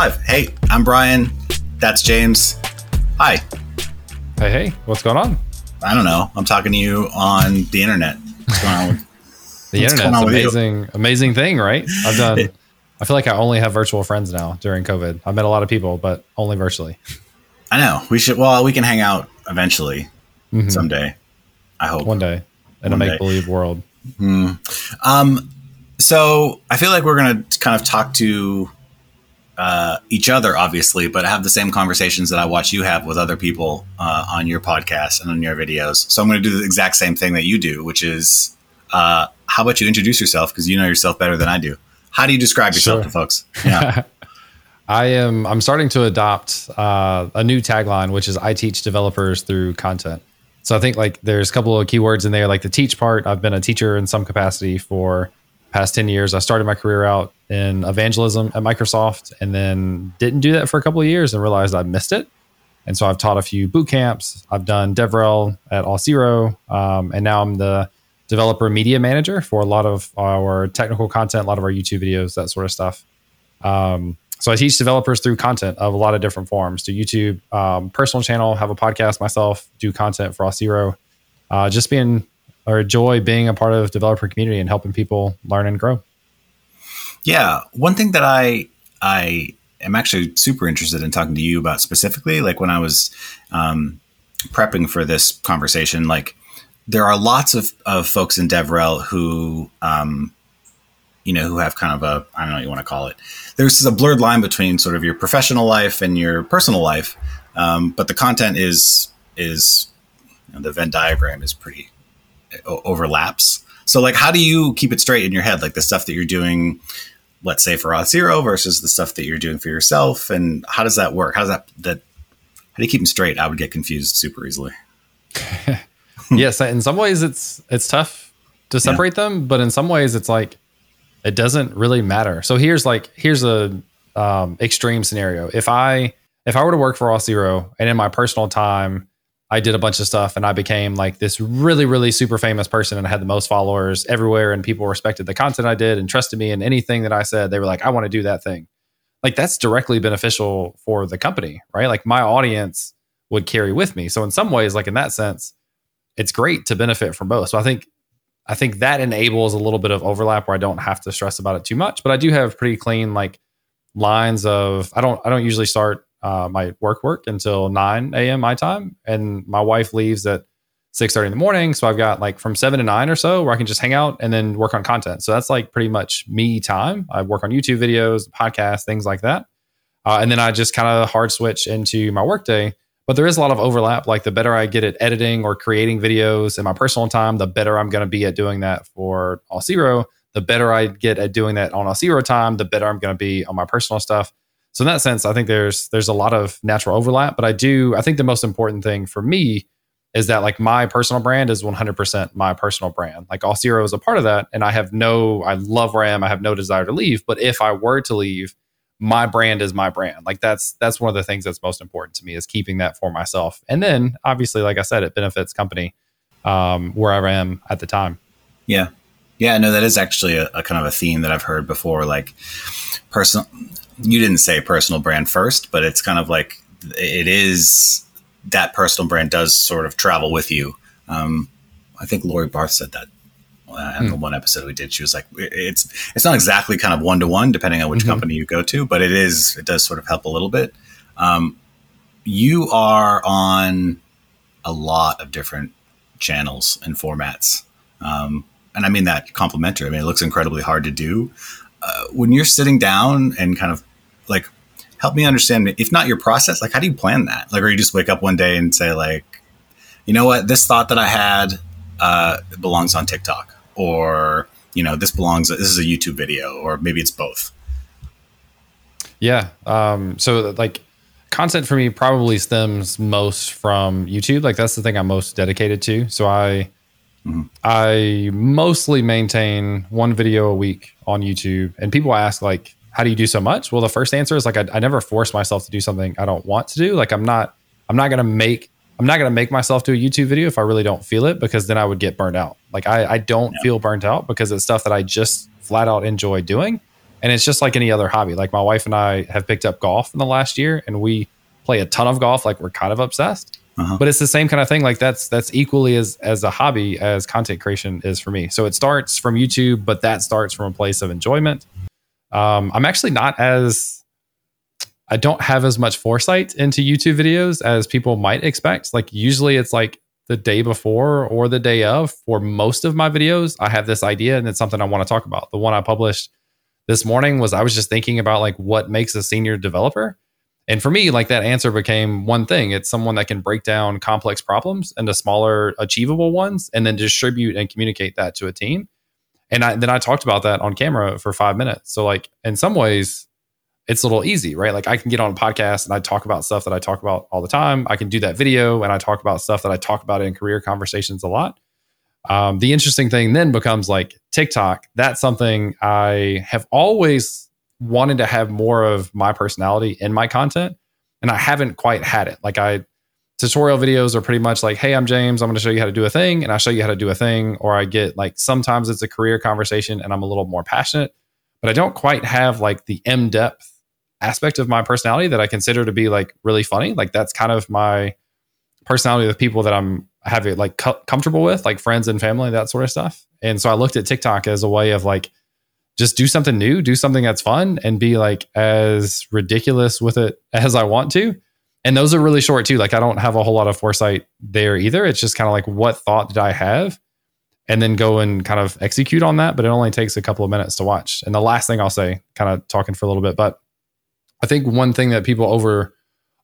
Live. Hey, I'm Brian. That's James. Hi. Hey, hey, what's going on? I don't know. I'm talking to you on the internet. What's going on with The internet's going on with you? amazing, amazing thing, right? I've done. I feel like I only have virtual friends now during COVID. I've met a lot of people, but only virtually. I know. We should well, we can hang out eventually someday. I hope. Mm-hmm. One day in a One day. make believe world. Um, so I feel like we're going to kind of talk to uh, each other, obviously, but have the same conversations that I watch you have with other people uh, on your podcast and on your videos. So I'm going to do the exact same thing that you do, which is uh, how about you introduce yourself because you know yourself better than I do. How do you describe yourself Sure. to folks? Yeah. I am. I'm starting to adopt uh, a new tagline, which is "I teach developers through content." So I think like there's a couple of keywords in there, like the teach part. I've been a teacher in some capacity for past 10 years. I started my career out in evangelism at Microsoft, and then didn't do that for a couple of years and realized I missed it. And so I've taught a few boot camps. I've done DevRel at Auth0. um, and now I'm the developer media manager for a lot of our technical content, a lot of our YouTube videos, that sort of stuff. Um, so I teach developers through content of a lot of different forms. Do YouTube, um, personal channel, have a podcast myself, do content for Auth0. Uh, just being or joy being a part of developer community and helping people learn and grow. Yeah, one thing that I I am actually super interested in talking to you about specifically, like when I was um, prepping for this conversation, like there are lots of, of folks in DevRel who, um, you know, who have kind of a I don't know what you want to call it. There's a blurred line between sort of your professional life and your personal life, um, but the content is is you know, the Venn diagram is pretty overlaps. So, like, how do you keep it straight in your head? Like the stuff that you're doing, let's say for Auth Zero versus the stuff that you're doing for yourself, and how does that work? How does that that how do you keep them straight? I would get confused super easily. yes, in some ways it's it's tough to separate them, but in some ways it's like it doesn't really matter. So here's like here's a um, extreme scenario. If I if I were to work for Auth Zero and in my personal time I did a bunch of stuff and I became like this really really super famous person and I had the most followers everywhere and people respected the content I did and trusted me and anything that I said they were like I want to do that thing. Like that's directly beneficial for the company, right? Like my audience would carry with me. So in some ways like in that sense it's great to benefit from both. So I think I think that enables a little bit of overlap where I don't have to stress about it too much. But I do have pretty clean like lines of I don't I don't usually start uh, my work work until nine a.m. my time, and my wife leaves at six thirty in the morning. So I've got like from seven to nine or so where I can just hang out and then work on content. So that's like pretty much me time. I work on YouTube videos, podcasts, things like that, uh, and then I just kind of hard switch into my workday but there is a lot of overlap. Like the better I get at editing or creating videos in my personal time, the better I'm going to be at doing that for Auth0. The better I get at doing that on Auth0 time, the better I'm going to be on my personal stuff. So in that sense, I think there's there's a lot of natural overlap. But I do I think the most important thing for me is that like my personal brand is 100% my personal brand. Like Auth0 is a part of that, and I have no I love where I have no desire to leave. But if I were to leave, my brand is my brand like that's that's one of the things that's most important to me is keeping that for myself and then obviously like i said it benefits company um wherever i am at the time Yeah, yeah. No, that is actually a, a kind of a theme that I've heard before. Like personal, you didn't say personal brand first, but it's kind of like it is that personal brand does sort of travel with you. Um, I think Laurie Barth said that uh, in the one episode we did. She was like, "It's it's not exactly kind of one to one, depending on which Mhm. company you go to, but it is it does sort of help a little bit." Um, you are on a lot of different channels and formats, um, and I mean that complimentary. I mean, it looks incredibly hard to do. Uh, when you're sitting down and kind of help me understand, if not your process, like how do you plan that? Like, or you just wake up one day and say, like, you know what, this thought that I had uh, belongs on TikTok, or you know, this belongs. This is a YouTube video, or maybe it's both. yeah um so like content for me probably stems most from youtube like that's the thing i'm most dedicated to so i i mostly maintain one video a week on youtube and people ask like how do you do so much well the first answer is like i, I never force myself to do something i don't want to do like i'm not i'm not gonna make i'm not gonna make myself do a youtube video if i really don't feel it because then i would get burned out like i, I don't Yeah. feel burnt out because it's stuff that i just flat out enjoy doing And it's just like any other hobby. Like my wife and I have picked up golf in the last year and we play a ton of golf. Like we're kind of obsessed. Uh-huh. But it's the same kind of thing. Like that's that's equally as as a hobby as content creation is for me. So it starts from YouTube, but that starts from a place of enjoyment. Um, I'm actually not as I don't have as much foresight into YouTube videos as people might expect. Like usually it's like the day before or the day of for most of my videos. I have this idea and it's something I want to talk about. The one I published this morning was I was just thinking about like what makes a senior developer. And for me, like that answer became one thing. It's someone that can break down complex problems into smaller, achievable ones and then distribute and communicate that to a team. And I, then I talked about that on camera for five minutes. So, like, in some ways, it's a little easy, right? Like, I can get on a podcast and I talk about stuff that I talk about all the time. I can do that video and I talk about stuff that I talk about in career conversations a lot. Um, the interesting thing then becomes like TikTok. That's something I have always wanted to have more of my personality in my content, and I haven't quite had it. Like I tutorial videos are pretty much like, hey, I'm James. I'm going to show you how to do a thing, and I show you how to do a thing. Or I get like sometimes it's a career conversation, and I'm a little more passionate, but I don't quite have like the M depth aspect of my personality that I consider to be like really funny. Like that's kind of my personality with people that I'm having like co- comfortable with, like friends and family, that sort of stuff. And so I looked at TikTok as a way of like just do something new, do something that's fun, and be like as ridiculous with it as I want to. And those are really short too. Like I don't have a whole lot of foresight there either. It's just kind of like what thought did I have? And then go and kind of execute on that. But it only takes a couple of minutes to watch. And the last thing I'll say, kind of talking for a little bit, but I think one thing that people over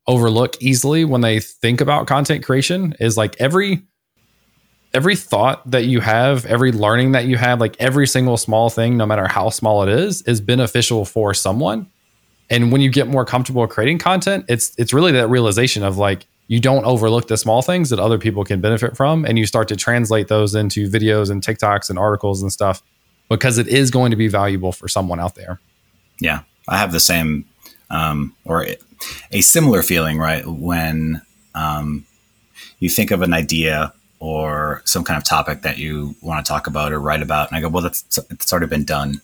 overlook easily when they think about content creation is like every every thought that you have, every learning that you have, like every single small thing, no matter how small it is, is beneficial for someone. And when you get more comfortable creating content, it's it's really that realization of like you don't overlook the small things that other people can benefit from and you start to translate those into videos and TikToks and articles and stuff because it is going to be valuable for someone out there. Yeah. I have the same um, or a similar feeling, right? When um, you think of an idea or some kind of topic that you want to talk about or write about. And I go, well, that's it's already been done.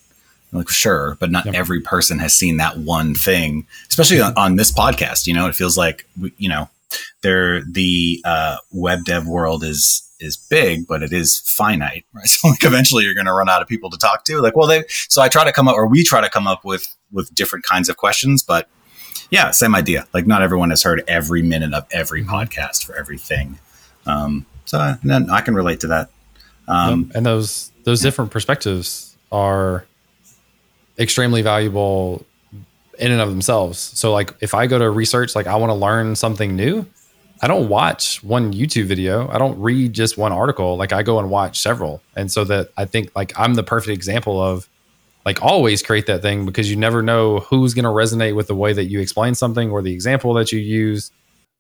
Like, sure, but not yep. every person has seen that one thing, especially on, on, this podcast. You know, it feels like you know, there the uh, web dev world is is big, but it is finite, right? So like eventually you're going to run out of people to talk to. Like, well, they so I try to come up, or we try to come up with with different kinds of questions, but yeah, same idea. Like, not everyone has heard every minute of every mm-hmm. podcast for everything. Um, so I, I can relate to that. Um, and those those different perspectives are extremely valuable in and of themselves. So like if I go to research, like I want to learn something new, I don't watch one YouTube video. I don't read just one article. Like I go and watch several. And so that I think like I'm the perfect example of like always create that thing because you never know who's going to resonate with the way that you explain something or the example that you use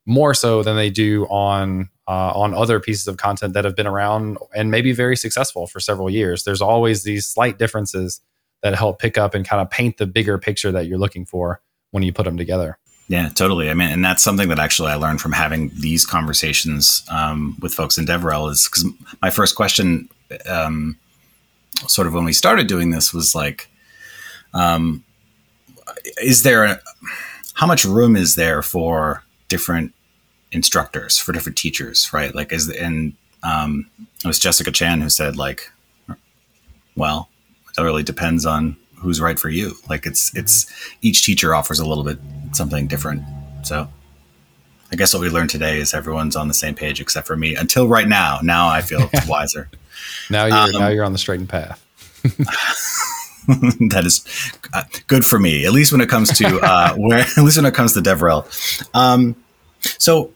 more so than they do on uh, on other pieces of content that have been around and maybe very successful for several years. There's always these slight differences that help pick up and kind of paint the bigger picture that you're looking for when you put them together. Yeah, totally. I mean, and that's something that actually I learned from having these conversations um, with folks in DevRel is because my first question, um, sort of when we started doing this, was like, um, is there how much room is there for different instructors for different teachers, right? Like, as and um, it was Jessica Chan who said, like, well, it really depends on who's right for you. Like, it's it's each teacher offers a little bit something different. So, I guess what we learned today is everyone's on the same page except for me. Until right now, now I feel wiser. now you're um, now you're on the straightened path. that is uh, good for me, at least when it comes to uh, where, at least when it comes to DevRel. Um, so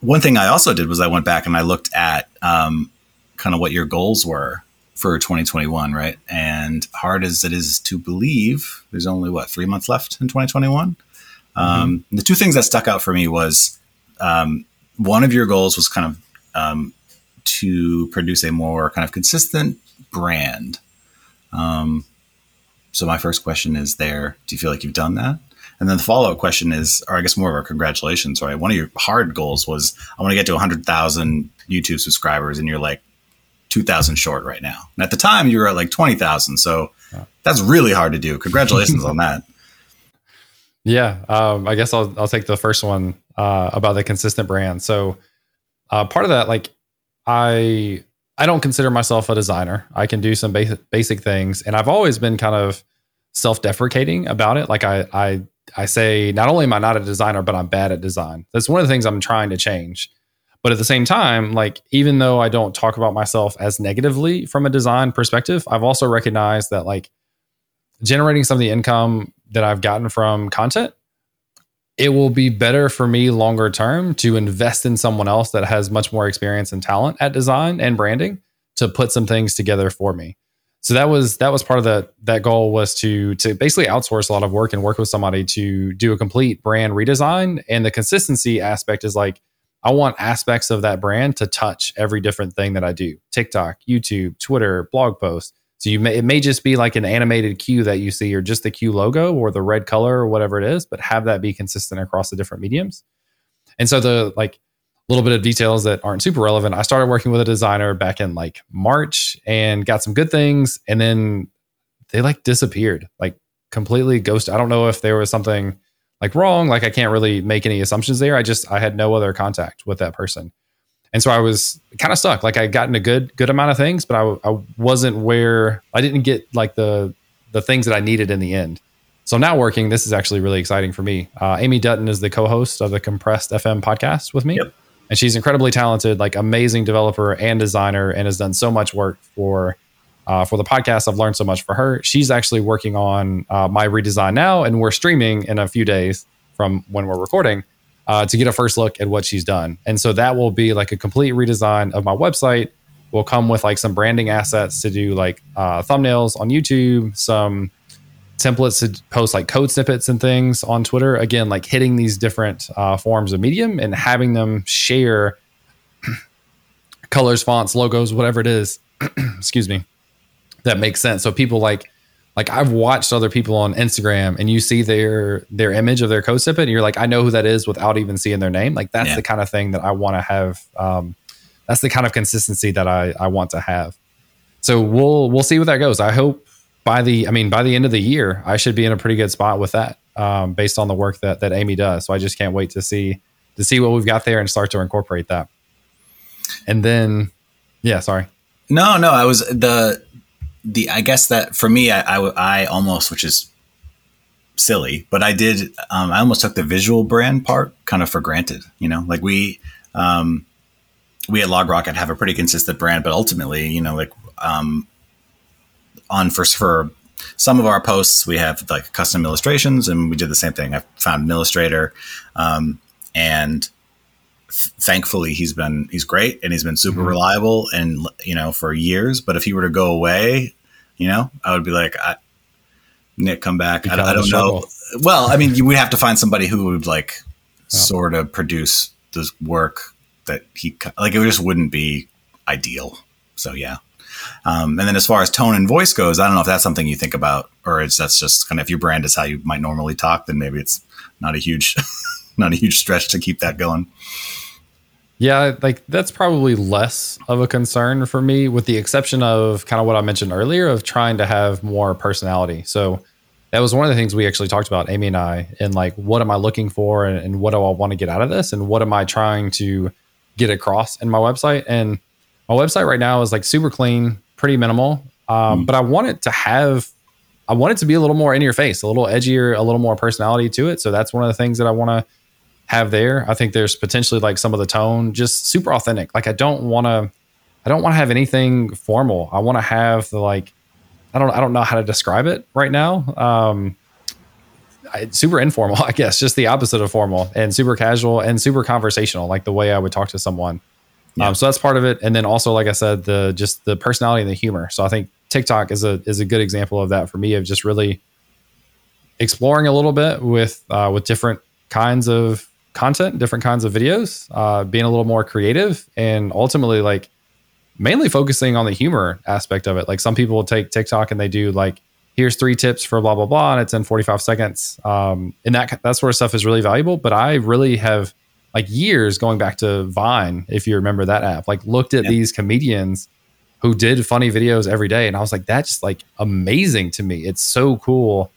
one thing I also did was I went back and I looked at um, kind of what your goals were for 2021, right? And hard as it is to believe, there's only what three months left in 2021. Mm-hmm. Um, the two things that stuck out for me was um, one of your goals was kind of um, to produce a more kind of consistent brand. Um, so my first question is there, do you feel like you've done that? And then the follow up question is, or I guess more of a congratulations, right? One of your hard goals was, I want to get to 100,000 YouTube subscribers, and you're like 2,000 short right now. And at the time, you were at like 20,000. So yeah. that's really hard to do. Congratulations on that. Yeah, um, I guess I'll I'll take the first one uh, about the consistent brand. So uh, part of that, like I I don't consider myself a designer. I can do some basic basic things, and I've always been kind of self deprecating about it. Like I I I say, not only am I not a designer, but I'm bad at design. That's one of the things I'm trying to change. But at the same time, like even though I don't talk about myself as negatively from a design perspective, I've also recognized that like generating some of the income that I've gotten from content, it will be better for me longer term to invest in someone else that has much more experience and talent at design and branding to put some things together for me. So that was that was part of that that goal was to to basically outsource a lot of work and work with somebody to do a complete brand redesign. And the consistency aspect is like I want aspects of that brand to touch every different thing that I do. TikTok, YouTube, Twitter, blog posts. So you may it may just be like an animated Q that you see, or just the Q logo or the red color or whatever it is, but have that be consistent across the different mediums. And so the like little bit of details that aren't super relevant. I started working with a designer back in like March and got some good things, and then they like disappeared, like completely ghost. I don't know if there was something like wrong. Like I can't really make any assumptions there. I just I had no other contact with that person. And so I was kind of stuck. Like I gotten a good good amount of things, but I, I wasn't where I didn't get like the the things that I needed in the end. So now working, this is actually really exciting for me. Uh, Amy Dutton is the co-host of the Compressed FM podcast with me, yep. and she's incredibly talented, like amazing developer and designer, and has done so much work for uh, for the podcast. I've learned so much for her. She's actually working on uh, my redesign now, and we're streaming in a few days from when we're recording uh, to get a first look at what she's done. And so that will be like a complete redesign of my website. Will come with like some branding assets to do like uh, thumbnails on YouTube, some templates to post like code snippets and things on Twitter. Again, like hitting these different uh, forms of medium and having them share colors, fonts, logos, whatever it is. excuse me. That makes sense. So people like like I've watched other people on Instagram and you see their their image of their snippet and you're like, I know who that is without even seeing their name. Like that's yeah. the kind of thing that I want to have. Um, that's the kind of consistency that I, I want to have. So we'll we'll see where that goes. I hope by the I mean by the end of the year, I should be in a pretty good spot with that, um, based on the work that that Amy does. So I just can't wait to see to see what we've got there and start to incorporate that. And then, yeah, sorry. No, no, I was the the I guess that for me, I, I, I almost, which is silly, but I did. Um, I almost took the visual brand part kind of for granted. You know, like we um, we at LogRocket have a pretty consistent brand, but ultimately, you know, like um, on for for some of our posts, we have like custom illustrations, and we did the same thing. I found an illustrator, um, and thankfully he's been he's great and he's been super mm-hmm. reliable and you know for years but if he were to go away you know? I would be like I, nick come back. I, I, don't know. well i mean you would have to find somebody who would like sort of produce this work that he like it just wouldn't be ideal. So yeah. Um, and then as far as tone and voice goes i don't know if that's something you think about or it's that's just kind of if your brand is how you might normally talk then maybe it's not a huge not a huge stretch to keep that going. Yeah, like that's probably less of a concern for me, with the exception of kind of what I mentioned earlier of trying to have more personality. So that was one of the things we actually talked about, Amy and I, and like what am I looking for and, and what do I want to get out of this and what am I trying to get across in my website. And my website right now is like super clean, pretty minimal. Um, mm. But I want it to have, I want it to be a little more in your face, a little edgier, a little more personality to it. So that's one of the things that I want to have there. I think there's potentially like some of the tone just super authentic. Like I don't want to I don't want to have anything formal. I want to have the like I don't I don't know how to describe it right now. Um I, super informal, I guess, just the opposite of formal and super casual and super conversational, like the way I would talk to someone. Yeah. Um, so that's part of it, and then also, like I said, the just the personality and the humor. So I think TikTok is a is a good example of that for me of just really exploring a little bit with uh, with different kinds of content, different kinds of videos, uh, being a little more creative, and ultimately like mainly focusing on the humor aspect of it. Like some people will take TikTok and they do like, here's three tips for blah blah blah, and it's in 45 seconds. Um, and that that sort of stuff is really valuable. But I really have like years going back to Vine, if you remember that app, like looked at these comedians who did funny videos every day. And I was like, that's just like amazing to me. It's so cool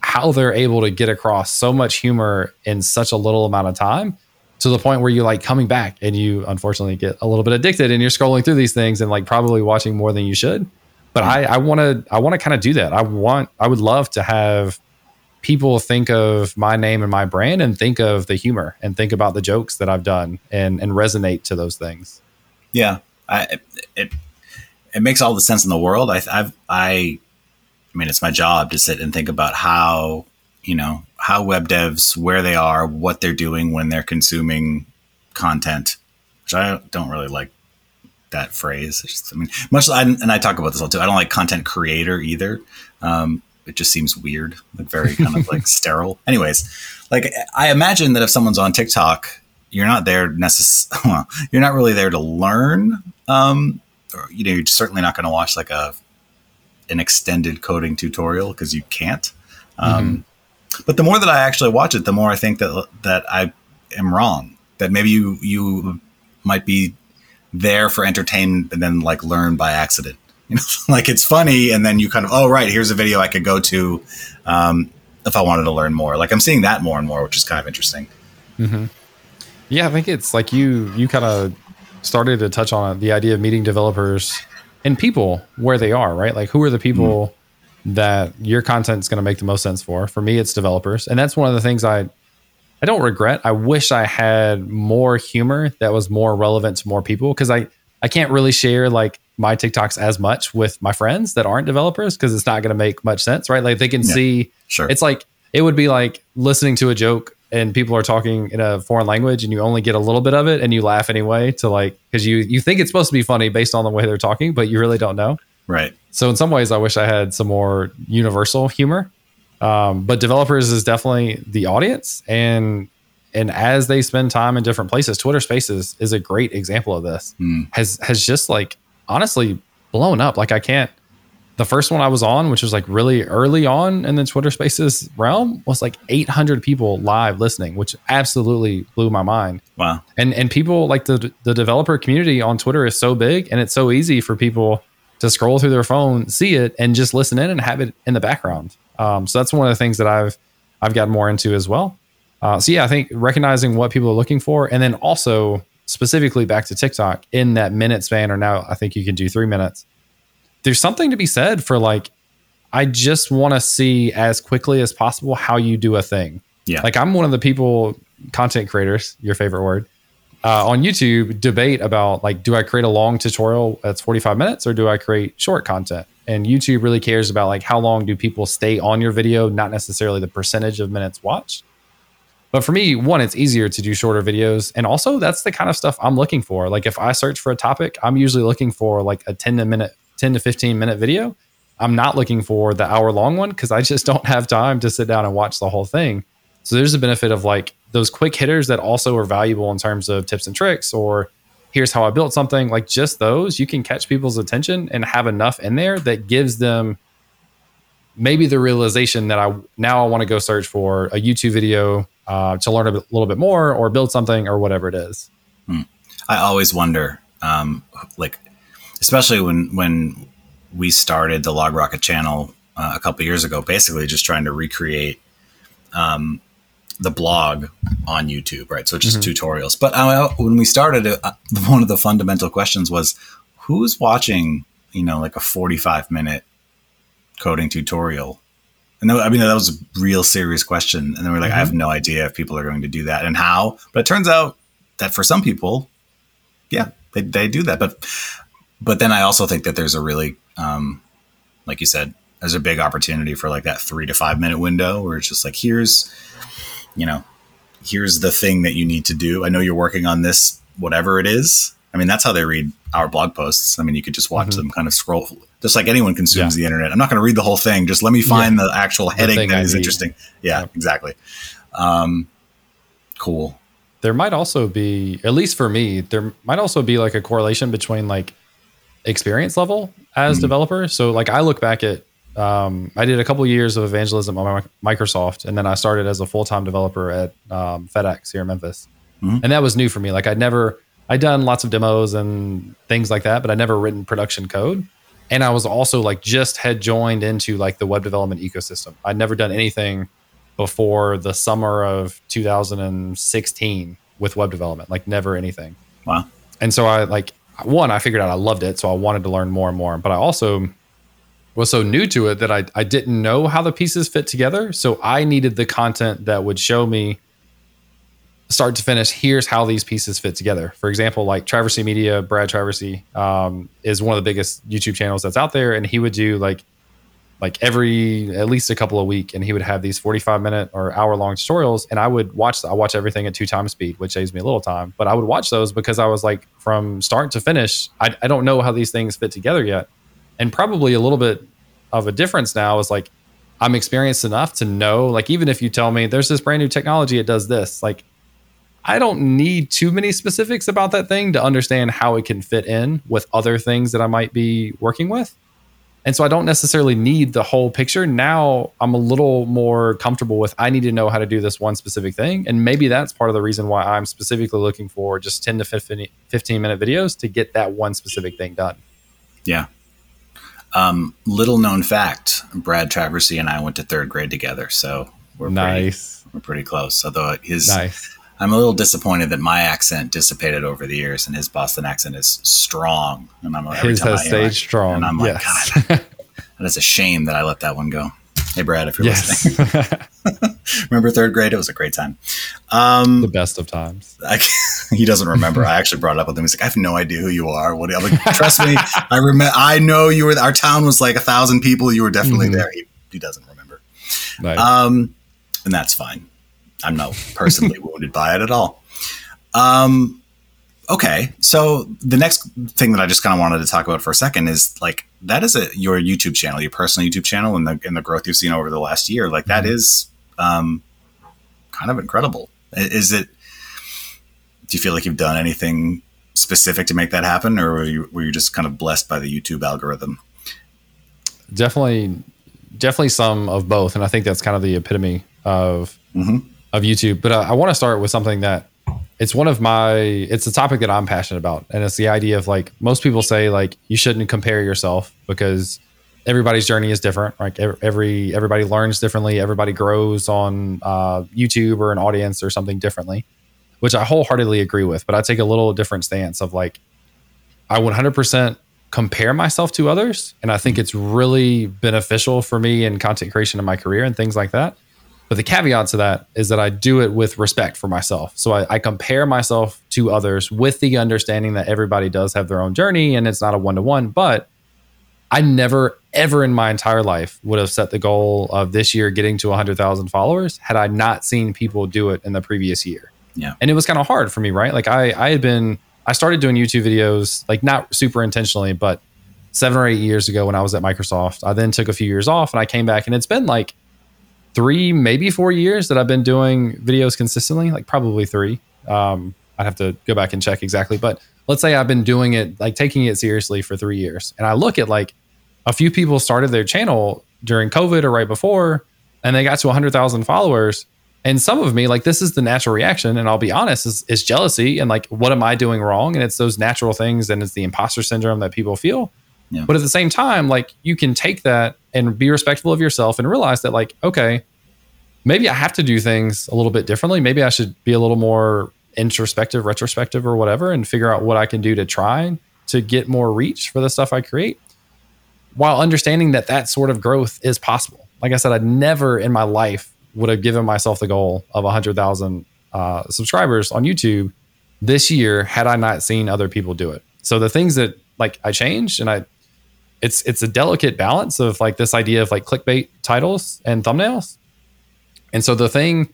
how they're able to get across so much humor in such a little amount of time to the point where you're like coming back and you unfortunately get a little bit addicted and you're scrolling through these things and like probably watching more than you should. But I, I want to, I want to kind of do that. I want, I would love to have people think of my name and my brand and think of the humor and think about the jokes that I've done and, and resonate to those things. Yeah. I, it, it makes all the sense in the world. I, I've, I, I mean, it's my job to sit and think about how, you know, how web devs, where they are, what they're doing when they're consuming content, which I don't really like that phrase. Just, I mean, much, and I talk about this all too. I don't like content creator either. Um, it just seems weird, like very kind of like sterile. Anyways, like I imagine that if someone's on TikTok, you're not there necessarily. Well, you're not really there to learn. Um, or, you know, you're certainly not going to watch like a an extended coding tutorial because you can't. Um, mm-hmm. But the more that I actually watch it, the more I think that that I am wrong. That maybe you you might be there for entertainment and then like learn by accident. You know, like it's funny, and then you kind of oh right, here's a video I could go to um, if I wanted to learn more. Like I'm seeing that more and more, which is kind of interesting. Mm-hmm. Yeah, I think it's like you you kind of started to touch on it, the idea of meeting developers and people where they are, right? Like who are the people mm-hmm. that your content is going to make the most sense for? For me, it's developers. And that's one of the things I I don't regret. I wish I had more humor that was more relevant to more people because I I can't really share like my TikToks as much with my friends that aren't developers because it's not going to make much sense, right? Like they can yeah, see sure. It's like it would be like listening to a joke and people are talking in a foreign language and you only get a little bit of it and you laugh anyway to like because you you think it's supposed to be funny based on the way they're talking but you really don't know. Right. So in some ways i wish i had some more universal humor. Um, but developers is definitely the audience and and as they spend time in different places twitter spaces is a great example of this. Mm. has has just like honestly blown up. Like i can't the first one I was on, which was like really early on in the Twitter Spaces realm, was like 800 people live listening, which absolutely blew my mind. Wow! And and people like the the developer community on Twitter is so big, and it's so easy for people to scroll through their phone, see it, and just listen in and have it in the background. Um, so that's one of the things that I've I've gotten more into as well. Uh, so yeah, I think recognizing what people are looking for, and then also specifically back to TikTok in that minute span, or now I think you can do three minutes there's something to be said for like I just want to see as quickly as possible how you do a thing. Yeah. Like I'm one of the people, content creators, your favorite word, uh, on YouTube debate about like, do I create a long tutorial that's 45 minutes or do I create short content? And YouTube really cares about like how long do people stay on your video, not necessarily the percentage of minutes watched. But for me, one, it's easier to do shorter videos. And also that's the kind of stuff I'm looking for. Like if I search for a topic, I'm usually looking for like a 10 minute 10 to 15 minute video. I'm not looking for the hour long one because I just don't have time to sit down and watch the whole thing. So there's a benefit of like those quick hitters that also are valuable in terms of tips and tricks or here's how I built something. Like just those, you can catch people's attention and have enough in there that gives them maybe the realization that I now I want to go search for a YouTube video uh, to learn a little bit more or build something or whatever it is. Hmm. I always wonder, um, like especially when when we started the LogRocket channel uh, a couple years ago, basically just trying to recreate um, the blog on YouTube, right? So just mm-hmm. tutorials. But uh, when we started, uh, one of the fundamental questions was, who's watching? You know, like a forty-five minute coding tutorial. And I mean, that was a real serious question. And then we're like, mm-hmm. I have mm-hmm. no idea if people are going to do that and how. But it turns out that for some people, yeah, they, they do that. But but then I also think that there's a really, um, like you said, there's a big opportunity for like that three to five minute window where it's just like, here's, you know, here's the thing that you need to do. I know you're working on this, whatever it is. I mean, that's how they read our blog posts. I mean, you could just watch mm-hmm. them kind of scroll, just like anyone consumes yeah. the internet. I'm not going to read the whole thing. Just let me find yeah. the actual heading the that is interesting. Yeah, yeah. exactly. Um, cool. There might also be, at least for me, there might also be like a correlation between like experience level as mm-hmm. developer. So like I look back at um, I did a couple of years of evangelism on Microsoft, and then I started as a full time developer at um, FedEx here in Memphis, mm-hmm. and that was new for me. Like I'd never I'd done lots of demos and things like that, but I'd never written production code. And I was also like just had joined into like the web development ecosystem. I'd never done anything before the summer of 2016 with web development, like never anything. Wow. And so I like one, I figured out I loved it, so I wanted to learn more and more. But I also was so new to it that I, I didn't know how the pieces fit together. So I needed the content that would show me start to finish, here's how these pieces fit together. For example, like Traversy Media, Brad Traversy um, is one of the biggest YouTube channels that's out there, and he would do like like every at least a couple a week, and he would have these 45 minute or hour long tutorials, and I would watch. I watch everything at two times speed, which saves me a little time, but I would watch those because I was like from start to finish, I, I don't know how these things fit together yet, and probably a little bit of a difference now is like I'm experienced enough to know, like even if you tell me there's this brand new technology, it does this, like I don't need too many specifics about that thing to understand how it can fit in with other things that I might be working with. And so I don't necessarily need the whole picture. Now I'm a little more comfortable with I need to know how to do this one specific thing. And maybe that's part of the reason why I'm specifically looking for just 10 to 15 minute videos to get that one specific thing done. Yeah. Um, little known fact Brad Traversy and I went to third grade together. So we're nice. Pretty, we're pretty close. Although his, nice I'm a little disappointed that my accent dissipated over the years, and his Boston accent is strong. And I'm every his has stayed strong. And I'm like, yes. God, that is a shame that I let that one go. Hey, Brad, if you're yes. listening, remember third grade? It was a great time. Um, the best of times. I, he doesn't remember. I actually brought it up with him. He's like, I have no idea who you are. What? I'm like, trust me, I remember. I know you were. Our town was like a thousand people. You were definitely mm-hmm. there. He, he doesn't remember. Um, and that's fine. I'm not personally wounded by it at all. Um, okay, so the next thing that I just kind of wanted to talk about for a second is like that is a your YouTube channel, your personal YouTube channel, and the and the growth you've seen over the last year. Like that mm-hmm. um, kind of incredible. Is it? Do you feel like you've done anything specific to make that happen, or were you, were you just kind of blessed by the YouTube algorithm? Definitely, definitely some of both, and I think that's kind of the epitome of mm-hmm of YouTube. But uh, I want to start with something that it's one of my it's a topic that I'm passionate about, and it's the idea of like most people say like you shouldn't compare yourself because everybody's journey is different. Like every everybody learns differently, everybody grows on uh, YouTube or an audience or something differently, which I wholeheartedly agree with. But I take a little different stance of like I 100% compare myself to others, and I think it's really beneficial for me in content creation in my career and things like that. But the caveat to that is that I do it with respect for myself. So I, I, compare myself to others with the understanding that everybody does have their own journey and it's not a one to one. But I never, ever in my entire life would have set the goal of this year getting to 100,000 followers had I not seen people do it in the previous year. Yeah. And it was kind of hard for me, right? Like I, I had been, I started doing YouTube videos, like not super intentionally, but seven or eight years ago when I was at Microsoft. I then took a few years off and I came back and it's been like, three, maybe four years that I've been doing videos consistently, like probably three. Um, I'd have to go back and check exactly, but let's say I've been doing it, like taking it seriously for three years. And I look at like a few people started their channel during COVID or right before, and they got to 100,000 followers. And some of me, like, this is the natural reaction. And I'll be honest, is, is jealousy and like, what am I doing wrong? And it's those natural things and it's the imposter syndrome that people feel. Yeah. But at the same time, like, you can take that and be respectful of yourself and realize that like okay maybe i have to do things a little bit differently. Maybe i should be a little more introspective retrospective or whatever and figure out what i can do to try to get more reach for the stuff i create while understanding that that sort of growth is possible. Like i said i'd never in my life would have given myself the goal of 100000 uh, subscribers on youtube this year had i not seen other people do it. So the things that like i changed and i it's it's a delicate balance of like this idea of like clickbait titles and thumbnails. And so the thing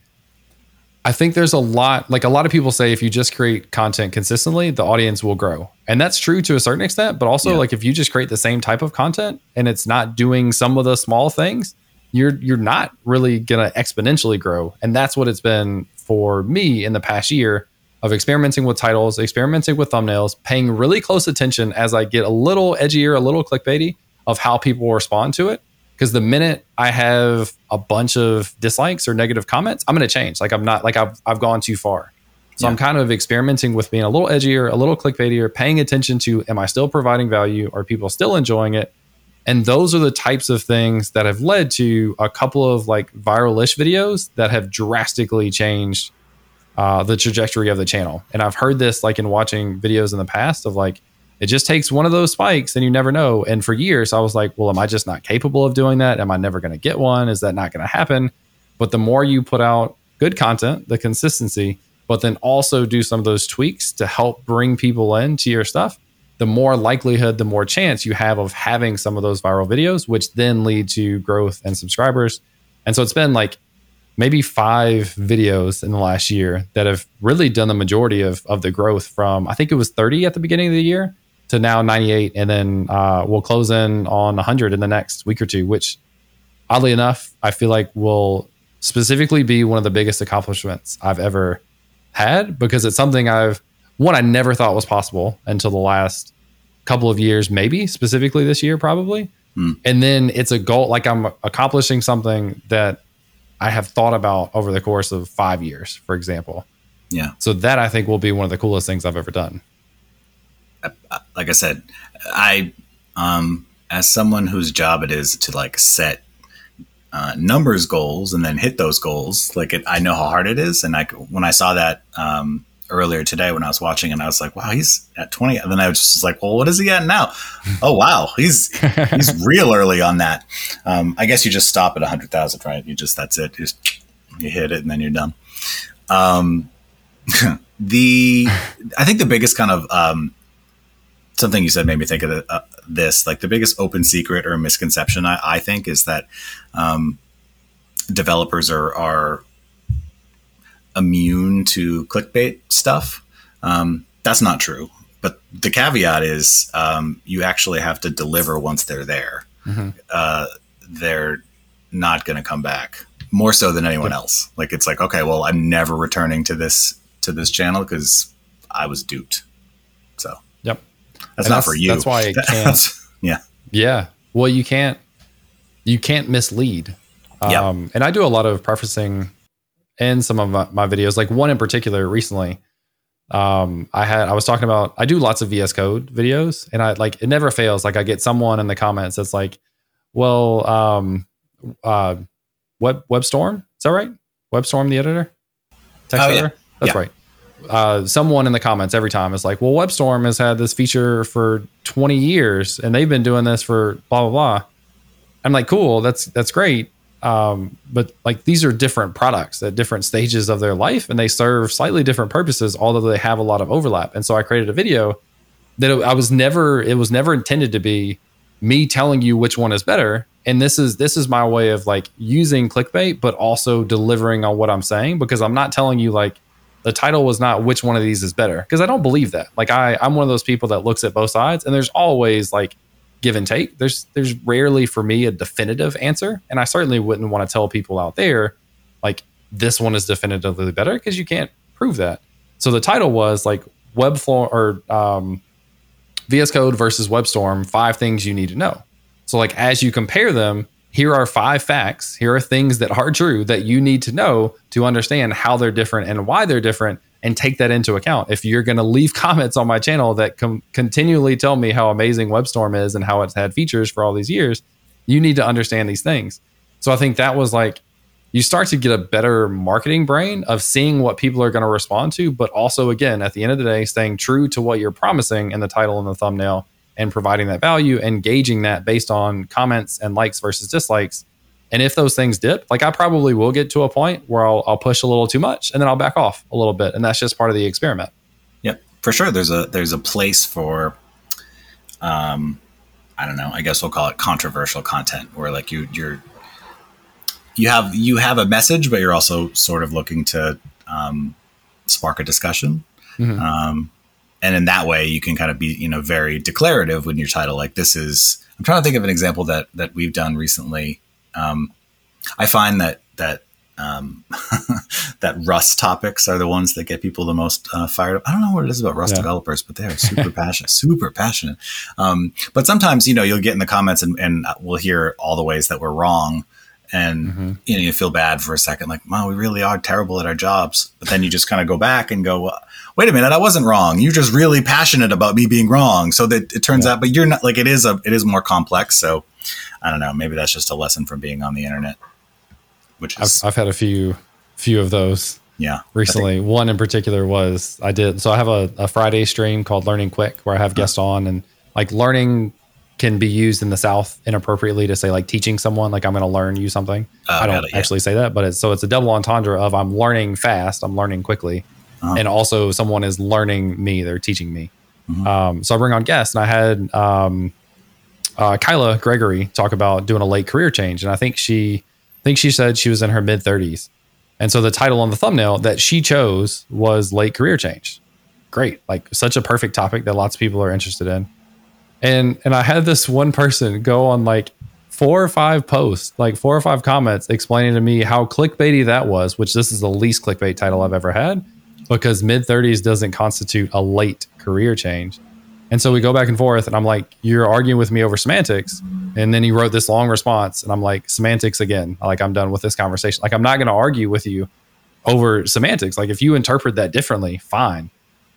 I think there's a lot like a lot of people say if you just create content consistently, the audience will grow. And that's true to a certain extent, but also yeah. like if you just create the same type of content and it's not doing some of the small things, you're you're not really going to exponentially grow. And that's what it's been for me in the past year of experimenting with titles, experimenting with thumbnails, paying really close attention as I get a little edgier, a little clickbaity of how people respond to it. Because the minute I have a bunch of dislikes or negative comments, I'm going to change. Like I'm not like I've I've gone too far. So yeah. I'm kind of experimenting with being a little edgier, a little clickbaitier, paying attention to am I still providing value? Are people still enjoying it? And those are the types of things that have led to a couple of like viral-ish videos that have drastically changed uh, the trajectory of the channel. And I've heard this like in watching videos in the past of like it just takes one of those spikes and you never know. And for years I was like, well, am I just not capable of doing that? Am I never going to get one? Is that not going to happen? But the more you put out good content, the consistency, but then also do some of those tweaks to help bring people into your stuff, the more likelihood, the more chance you have of having some of those viral videos, which then lead to growth and subscribers. And so it's been like maybe five videos in the last year that have really done the majority of, of the growth from, I think it was 30 at the beginning of the year to now 98. And then uh, we'll close in on 100 in the next week or two, which oddly enough, I feel like will specifically be one of the biggest accomplishments I've ever had because it's something I've one I never thought was possible until the last couple of years, maybe specifically this year, probably. Hmm. And then it's a goal like I'm accomplishing something that I have thought about over the course of five years, for example. Yeah. So that I think will be one of the coolest things I've ever done. Like I said, I um as someone whose job it is to like set uh, numbers goals and then hit those goals. Like it, I know how hard it is, and I when I saw that um, earlier today when I was watching, and I was like, wow, he's at twenty. And then I was just like, well, what is he at now? oh wow, he's he's real early on that. Um, I guess you just stop at a hundred thousand, right? You just that's it. You just you hit it and then you're done. Um, the I think the biggest kind of um, something you said made me think of the, uh, this. Like the biggest open secret or misconception I, I think is that um, developers are are immune to clickbait stuff. Um, that's not true. But the caveat is um, you actually have to deliver once they're there. Mm-hmm. Uh, they're not going to come back more so than anyone else. Like it's like, okay, well, I'm never returning to this to this channel because I was duped. So yep, that's and not that's, for you. That's why it can't. yeah, yeah. Well, you can't you can't mislead. Um, yep. and I do a lot of prefacing in some of my, my videos. Like one in particular recently, um, I had I was talking about I do lots of VS Code videos, and I like it never fails. Like I get someone in the comments that's like, "Well, um, uh, Web WebStorm, is that right? WebStorm, the editor, text oh, editor, yeah. that's yeah. right." Uh, someone in the comments every time is like, "Well, WebStorm has had this feature for 20 years, and they've been doing this for blah blah blah." I'm like, "Cool, that's that's great." Um, but like these are different products at different stages of their life and they serve slightly different purposes, although they have a lot of overlap. And so I created a video that I was never, it was never intended to be me telling you which one is better. And this is, this is my way of like using clickbait, but also delivering on what I'm saying because I'm not telling you like the title was not which one of these is better because I don't believe that. Like I, I'm one of those people that looks at both sides and there's always like, give and take. There's there's rarely for me a definitive answer, and I certainly wouldn't want to tell people out there like this one is definitively better because you can't prove that. So the title was like Webflow or um, VS Code versus WebStorm: five things you need to know. So like as you compare them, here are five facts. Here are things that are true that you need to know to understand how they're different and why they're different and take that into account. If you're going to leave comments on my channel that com- continually tell me how amazing WebStorm is and how it's had features for all these years, you need to understand these things. So I think that was like you start to get a better marketing brain of seeing what people are going to respond to, but also again at the end of the day, staying true to what you're promising in the title and the thumbnail and providing that value, engaging that based on comments and likes versus dislikes and if those things dip, like I probably will get to a point where I'll, I'll push a little too much and then I'll back off a little bit. And that's just part of the experiment. Yeah, for sure. There's a, there's a place for, um, I don't know, I guess we'll call it controversial content where like you, you're, you have, you have a message, but you're also sort of looking to, um, spark a discussion. Mm-hmm. Um, and in that way you can kind of be, you know, very declarative when your title, like this is, I'm trying to think of an example that, that we've done recently um, I find that that um, that Rust topics are the ones that get people the most uh, fired up. I don't know what it is about Rust yeah. developers, but they are super passionate, super passionate. Um, but sometimes, you know, you'll get in the comments and, and, we'll hear all the ways that we're wrong. And mm-hmm. you know you feel bad for a second like wow we really are terrible at our jobs. But then you just kind of go back and go wait a minute i wasn't wrong. You're just really passionate about me being wrong. So that it turns yeah. out but you're not like it is a it is more complex so i don't know maybe that's just a lesson from being on the internet which is i've, I've had a few few of those yeah recently think, one in particular was i did so i have a, a friday stream called learning quick where i have guests on and like learning can be used in the South inappropriately to say like teaching someone like I'm going to learn you something. Uh, I don't it, yeah. actually say that, but it's so it's a double entendre of I'm learning fast, I'm learning quickly, uh-huh. and also someone is learning me, they're teaching me. Mm-hmm. Um, so I bring on guests, and I had um, uh, Kyla Gregory talk about doing a late career change, and I think she, I think she said she was in her mid 30s, and so the title on the thumbnail that she chose was late career change. Great, like such a perfect topic that lots of people are interested in and and I had this one person go on like four or five posts, like four or five comments explaining to me how clickbaity that was, which this is the least clickbait title I've ever had because mid 30s doesn't constitute a late career change. And so we go back and forth, and I'm like, You're arguing with me over semantics. And then he wrote this long response, and I'm like, Semantics again. Like, I'm done with this conversation. Like, I'm not going to argue with you over semantics. Like, if you interpret that differently, fine.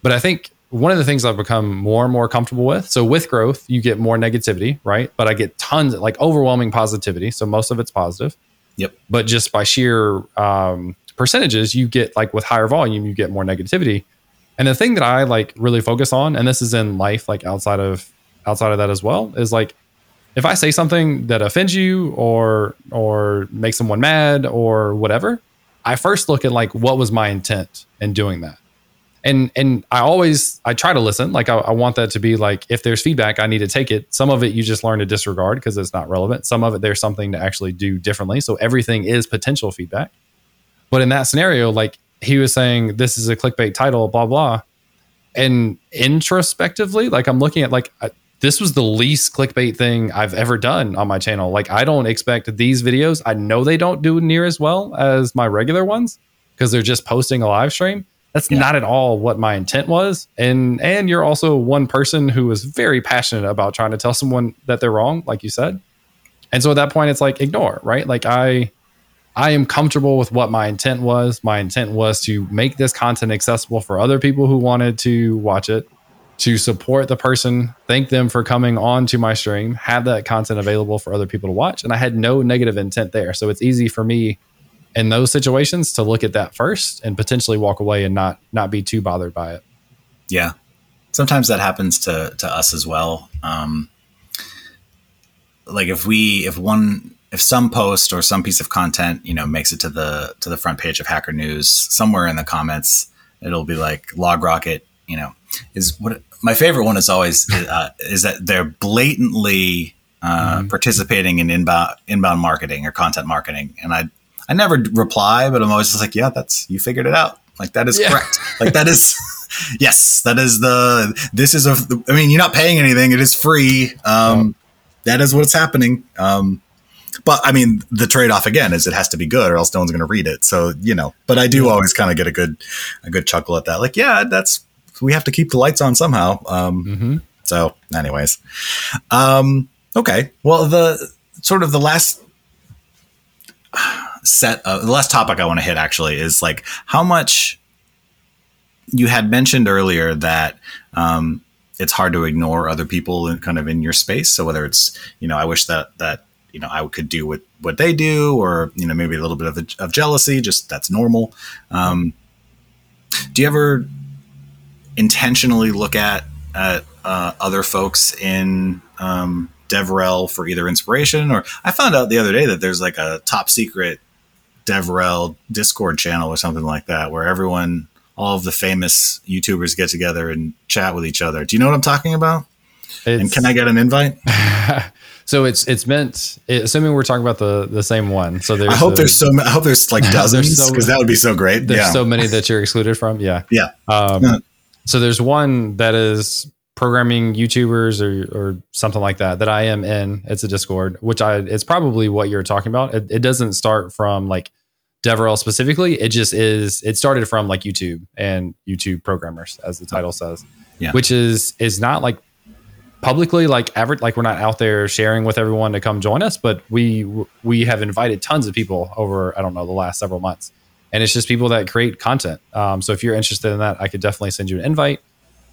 But I think one of the things I've become more and more comfortable with. So with growth, you get more negativity, right? But I get tons, like overwhelming positivity. So most of it's positive. Yep. But just by sheer um, percentages, you get like with higher volume, you get more negativity. And the thing that I like really focus on, and this is in life, like outside of outside of that as well, is like if I say something that offends you or or makes someone mad or whatever, I first look at like what was my intent in doing that and and I always I try to listen. Like I, I, want that to be like if there's feedback, I need to take it. Some of it you just learn to disregard because it's not relevant. Some of it there's something to actually do differently. So everything is potential feedback. But in that scenario, like he was saying, this is a clickbait title, blah blah. And introspectively, like I'm looking at like I, this was the least clickbait thing I've ever done on my channel. Like I don't expect these videos. I know they don't do near as well as my regular ones because they're just posting a live stream that's yeah. not at all what my intent was. And and you're also one person who was very passionate about trying to tell someone that they're wrong, like you said. And so at that point it's like ignore, right? Like I I am comfortable with what my intent was. My intent was to make this content accessible for other people who wanted to watch it, to support the person, thank them for coming on to my stream, have that content available for other people to watch. And I had no negative intent there. So it's easy for me in those situations to look at that first and potentially walk away and not not be too bothered by it. Yeah, sometimes that happens to to us as well. Um, like if we if one if some post or some piece of content you know makes it to the to the front page of Hacker News, somewhere in the comments it'll be like LogRocket. You know, is what my favorite one is always uh, is that they're blatantly uh, mm-hmm. participating in inbound inbound marketing or content marketing, and I I never reply, but I'm always just like, yeah, that's you figured it out. Like that is yeah. correct. Like that is yes, that is the this is a. I mean, you're not paying anything; it is free. Um, That is what's happening. Um, but I mean, the trade off again is it has to be good, or else no one's going to read it. So you know, but I do always kind of get a good a good chuckle at that. Like, yeah, that's we have to keep the lights on somehow. Um, mm-hmm. So, anyways, um, okay. Well, the sort of the last set of the last topic I want to hit actually is like how much you had mentioned earlier that um, it's hard to ignore other people in, kind of in your space. So whether it's you know I wish that that you know I could do what what they do, or you know maybe a little bit of, of jealousy, just that's normal. Um, do you ever intentionally look at at uh, other folks in um, DevRel for either inspiration or I found out the other day that there's like a top secret DevRel Discord channel or something like that, where everyone, all of the famous YouTubers get together and chat with each other. Do you know what I'm talking about? It's, and can I get an invite? so it's it's meant. Assuming we're talking about the the same one. So there's. I hope there's so. I hope there's like dozens because so, that would be so great. There's yeah. so many that you're excluded from. Yeah. Yeah. Um, so there's one that is programming YouTubers or or something like that that I am in. It's a Discord, which I it's probably what you're talking about. It, it doesn't start from like DevRel specifically. It just is. It started from like YouTube and YouTube programmers, as the title says, yeah. which is is not like publicly like average like we're not out there sharing with everyone to come join us but we we have invited tons of people over i don't know the last several months and it's just people that create content um, so if you're interested in that i could definitely send you an invite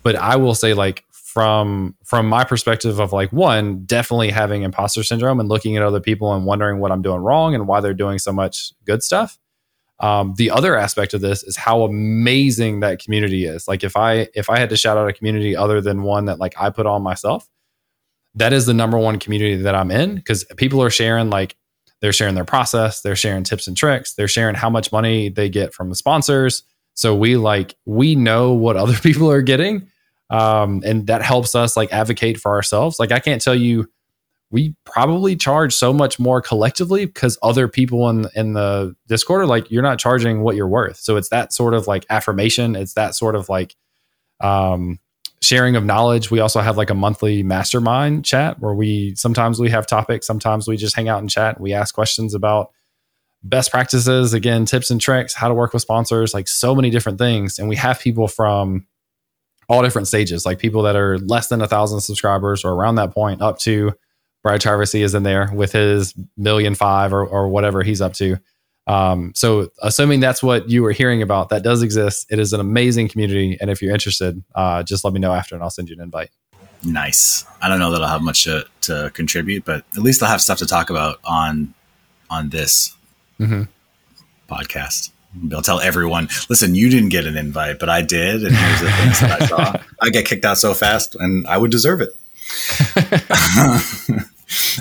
but i will say like from from my perspective of like one definitely having imposter syndrome and looking at other people and wondering what i'm doing wrong and why they're doing so much good stuff um, the other aspect of this is how amazing that community is. Like if I if I had to shout out a community other than one that like I put on myself, that is the number one community that I'm in because people are sharing like they're sharing their process, they're sharing tips and tricks, they're sharing how much money they get from the sponsors. So we like we know what other people are getting, um, and that helps us like advocate for ourselves. Like I can't tell you we probably charge so much more collectively because other people in in the Discord are like, you're not charging what you're worth. So it's that sort of like affirmation. It's that sort of like um, sharing of knowledge. We also have like a monthly mastermind chat where we sometimes we have topics, sometimes we just hang out and chat. We ask questions about best practices, again, tips and tricks, how to work with sponsors, like so many different things. And we have people from all different stages, like people that are less than a thousand subscribers or around that point up to Brad Traversy is in there with his million five or, or whatever he's up to. Um, so, assuming that's what you were hearing about, that does exist. It is an amazing community, and if you're interested, uh, just let me know after, and I'll send you an invite. Nice. I don't know that I'll have much to, to contribute, but at least I'll have stuff to talk about on on this mm-hmm. podcast. I'll tell everyone, listen, you didn't get an invite, but I did, and here's the things that I saw. I get kicked out so fast, and I would deserve it.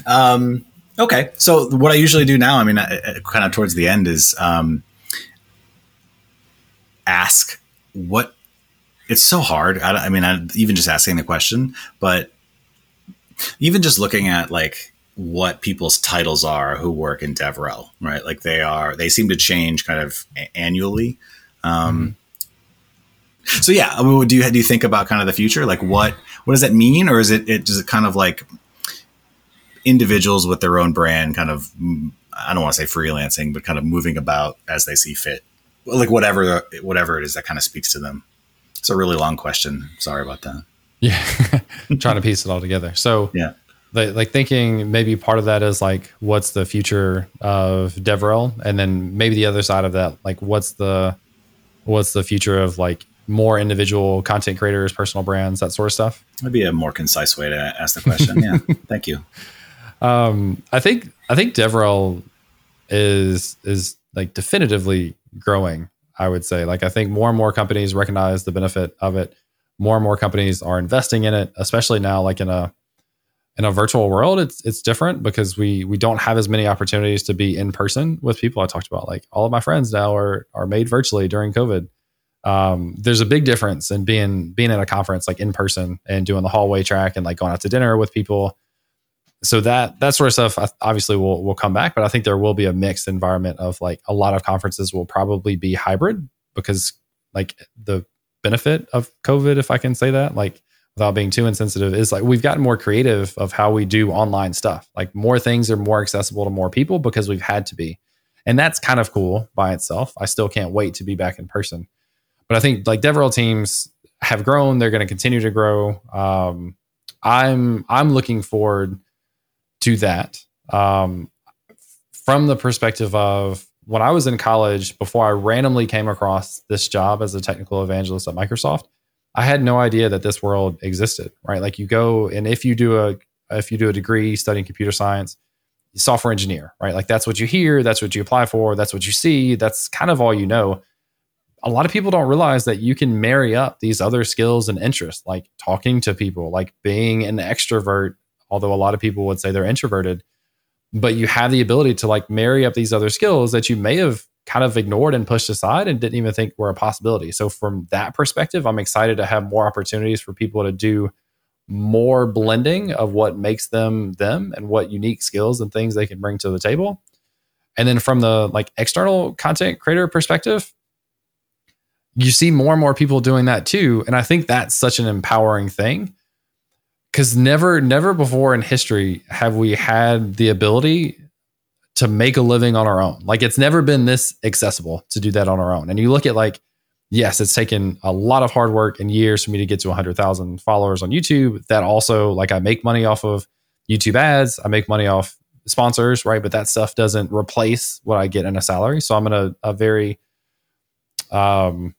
um, okay, so what I usually do now, I mean, kind of towards the end, is um, ask what. It's so hard. I, I mean, I, even just asking the question, but even just looking at like what people's titles are who work in DevRel, right? Like they are, they seem to change kind of annually. Um, mm-hmm. So yeah, do you do you think about kind of the future? Like what what does that mean, or is it it does it kind of like individuals with their own brand kind of I don't want to say freelancing, but kind of moving about as they see fit, like whatever whatever it is that kind of speaks to them. It's a really long question. Sorry about that. Yeah, trying to piece it all together. So yeah, like, like thinking maybe part of that is like what's the future of DevRel, and then maybe the other side of that, like what's the what's the future of like more individual content creators, personal brands, that sort of stuff. That'd be a more concise way to ask the question. yeah, thank you. Um, I think I think DevRel is is like definitively growing. I would say, like, I think more and more companies recognize the benefit of it. More and more companies are investing in it, especially now, like in a in a virtual world. It's it's different because we we don't have as many opportunities to be in person with people. I talked about like all of my friends now are are made virtually during COVID. Um, there's a big difference in being being at a conference like in person and doing the hallway track and like going out to dinner with people so that that sort of stuff obviously will will come back, but I think there will be a mixed environment of like a lot of conferences will probably be hybrid because like the benefit of COVID, if I can say that, like without being too insensitive, is like we've gotten more creative of how we do online stuff. Like more things are more accessible to more people because we've had to be. And that's kind of cool by itself. I still can't wait to be back in person. But I think like DevRel teams have grown, they're going to continue to grow. Um, I'm I'm looking forward to that um, from the perspective of when I was in college, before I randomly came across this job as a technical evangelist at Microsoft, I had no idea that this world existed. Right, like you go and if you do a if you do a degree studying computer science, software engineer, right? Like that's what you hear, that's what you apply for, that's what you see, that's kind of all you know. A lot of people don't realize that you can marry up these other skills and interests, like talking to people, like being an extrovert although a lot of people would say they're introverted but you have the ability to like marry up these other skills that you may have kind of ignored and pushed aside and didn't even think were a possibility. So from that perspective i'm excited to have more opportunities for people to do more blending of what makes them them and what unique skills and things they can bring to the table. And then from the like external content creator perspective you see more and more people doing that too. And i think that's such an empowering thing because never never before in history have we had the ability to make a living on our own like it's never been this accessible to do that on our own and you look at like yes, it's taken a lot of hard work and years for me to get to 100,000 followers on YouTube. That also, like, I make money off of YouTube ads, I make money off sponsors, right? But that stuff doesn't replace what I get in a salary. So I'm in a, a very um,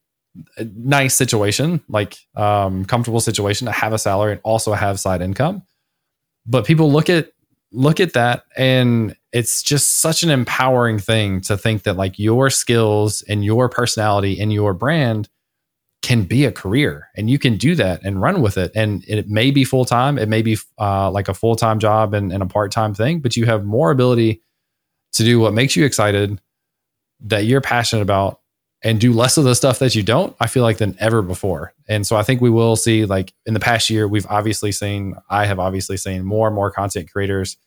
nice situation, like um, comfortable situation to have a salary and also have side income. But people look at look at that and it's just such an empowering thing to think that like your skills and your personality and your brand can be a career and you can do that and run with it. And it may be full-time it may be uh, like a full-time job and, and a part-time thing but you have more ability to do what makes you excited that you're passionate about and do less of the stuff that you don't i feel like than ever before. And so i think we will see like in the past year we've obviously seen i have obviously seen more and more content creators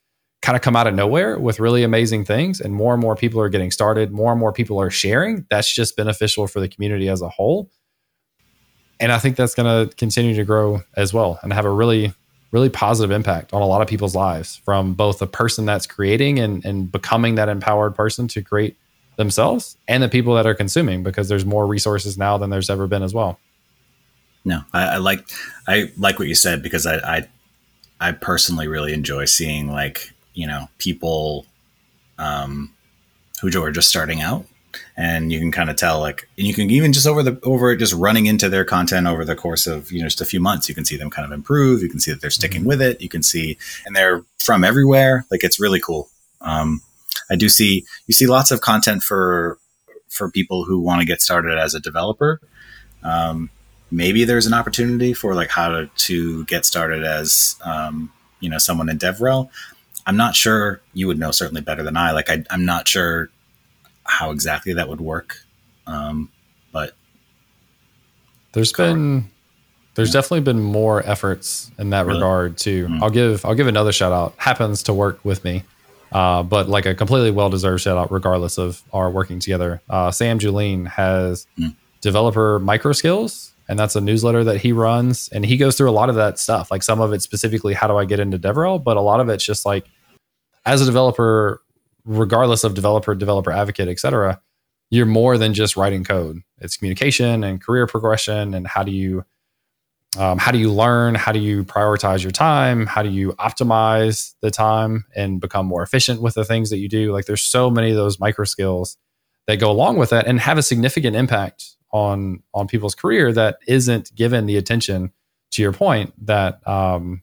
kind of come out of nowhere with really amazing things and more and more people are getting started more and more people are sharing. That's just beneficial for the community as a whole. And i think that's going to continue to grow as well and have a really really positive impact on a lot of people's lives from both the person that's creating and, and becoming that empowered person to create themselves and the people that are consuming because there's more resources now than there's ever been as well no i, I like i like what you said because I, I i personally really enjoy seeing like you know people um, who are just starting out and you can kind of tell like and you can even just over the over just running into their content over the course of you know just a few months you can see them kind of improve you can see that they're sticking mm-hmm. with it you can see and they're from everywhere like it's really cool um, i do see you see lots of content for for people who want to get started as a developer um, maybe there's an opportunity for like how to, to get started as um, you know someone in devrel I'm not sure you would know certainly better than I. Like I, am not sure how exactly that would work, um, but there's been there's yeah. definitely been more efforts in that really? regard too. Mm-hmm. I'll give I'll give another shout out. Happens to work with me, uh, but like a completely well deserved shout out regardless of our working together. Uh, Sam Julien has mm-hmm. developer micro skills and that's a newsletter that he runs and he goes through a lot of that stuff like some of it specifically how do i get into devrel but a lot of it's just like as a developer regardless of developer developer advocate etc you're more than just writing code it's communication and career progression and how do you um, how do you learn how do you prioritize your time how do you optimize the time and become more efficient with the things that you do like there's so many of those micro skills that go along with that and have a significant impact on on people's career that isn't given the attention to your point that um,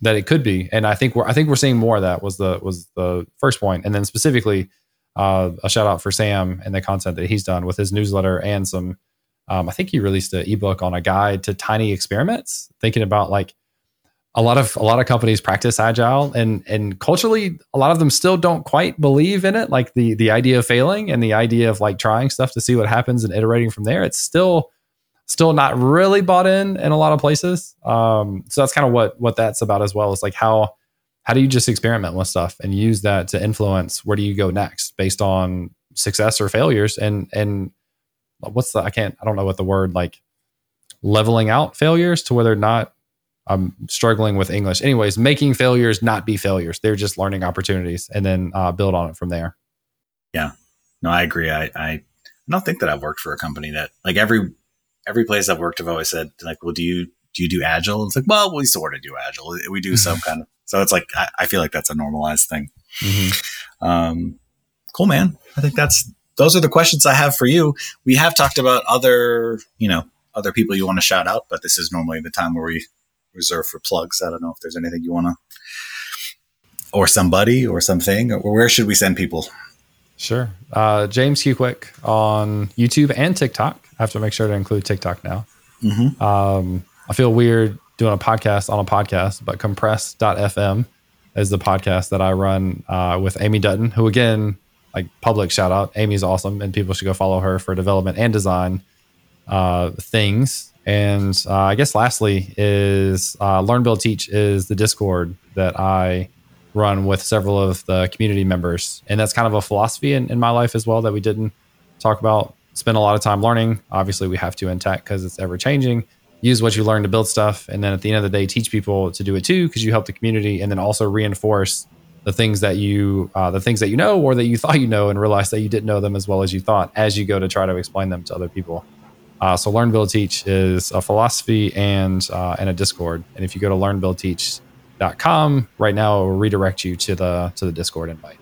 that it could be. And I think we're I think we're seeing more of that was the was the first point. And then specifically uh, a shout out for Sam and the content that he's done with his newsletter and some um, I think he released an ebook on a guide to tiny experiments, thinking about like a lot of a lot of companies practice agile and and culturally a lot of them still don't quite believe in it like the the idea of failing and the idea of like trying stuff to see what happens and iterating from there. It's still still not really bought in in a lot of places. Um, so that's kind of what what that's about as well is like how how do you just experiment with stuff and use that to influence where do you go next based on success or failures? And and what's the i can't i don't know what the word like leveling out failures to whether they're not I'm struggling with English. Anyways, making failures not be failures. They're just learning opportunities and then uh, build on it from there. Yeah. No, I agree. I, I don't think that I've worked for a company that like every every place I've worked, I've always said like, well, do you do you do agile? It's like, well, we sort of do agile. We do some kind of. So it's like I, I, feel like that's a normalized thing. Mm-hmm. Um, cool, man. I think that's those are the questions I have for you. We have talked about other, you know, other people you want to shout out, but this is normally the time where we reserve for plugs. I don't know if there's anything you want to, or somebody or something, or where should we send people? Sure. Uh, James Quick on YouTube and TikTok. I have to make sure to include TikTok now. Mm-hmm. Um, I feel weird doing a podcast on a podcast, but compressed.fm is the podcast that I run uh, with Amy Dutton, who again, like public shout out. Amy's awesome and people should go follow her for development and design uh, things. And uh, I guess lastly is uh, Learn Build Teach is the Discord that I run with several of the community members, and that's kind of a philosophy in, in my life as well that we didn't talk about. Spend a lot of time learning. Obviously, we have to in tech because it's ever changing. Use what you learn to build stuff, and then at the end of the day, teach people to do it too because you help the community, and then also reinforce the things that you uh, the things that you know or that you thought you know and realize that you didn't know them as well as you thought as you go to try to explain them to other people Uh, so Learn Build Teach is a philosophy and uh, and a Discord. And if you go to learnbuildteach.com right now, it will redirect you to the to the Discord invite.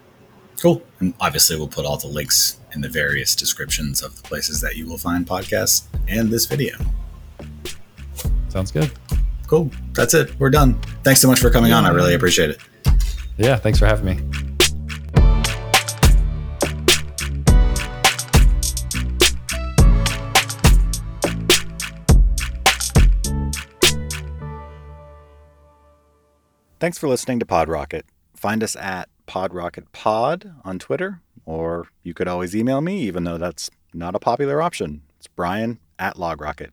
Cool. And obviously, we'll put all the links in the various descriptions of the places that you will find podcasts and this video. Sounds good. Cool. That's it. We're done. Thanks so much for coming on. I really appreciate it. Yeah. Thanks for having me. Thanks for listening to PodRocket. Find us at PodRocketPod on Twitter, or you could always email me, even though that's not a popular option. It's Brian at LogRocket.